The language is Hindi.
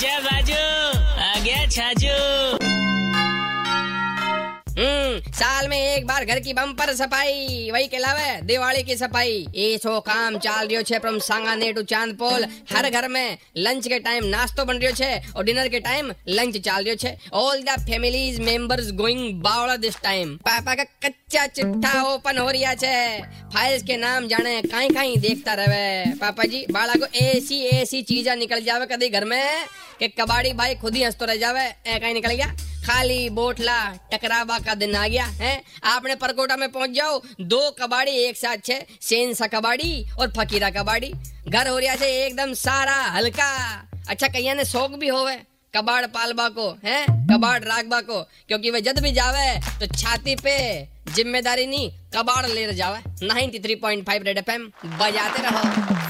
जा बाजू आ गया छाजू। हम्म साल में एक बार घर की बम्पर सफ़ाई, वही कहलावे दिवाली की सफ़ाई। ये सो काम चाल रियो छे फ्रॉम सांगानेर टू चांदपोल हर घर में लंच के टाइम नाश्तो बन रियो छे और डिनर के टाइम लंच चाल रियो छे। All the families members going बावड़ा this time पापा का कच्चा चिट्ठा ओपन हो रिया छे। फाइल्स के नाम जाने काई काई देखता रहे। पापा जी बाला को ऐसी ऐसी चीजा निकल जावे कभी घर में। कि कबाड़ी भाई खुद ही हंसतो रह जावे ए काई निकल गया। खाली बोटला टकरावा का दिन आ गया, है? आपने परकोटा में पहुँच जाओ, दो कबाड़ी, एक साथ छे सेन सा कबाड़ी और फकीरा कबाड़ी। घर हो रहा छे एकदम सारा, हल्का। अच्छा कहिया ने शौक भी होवे, कबाड़ पालबा को, है? कबाड़ रागबा को, क्योंकि वे जद भी जावे तो छाती पे ज़िम्मेदारी नहीं, कबाड़ ले जावे। 93.5 रेड एफएम बजाते रहो।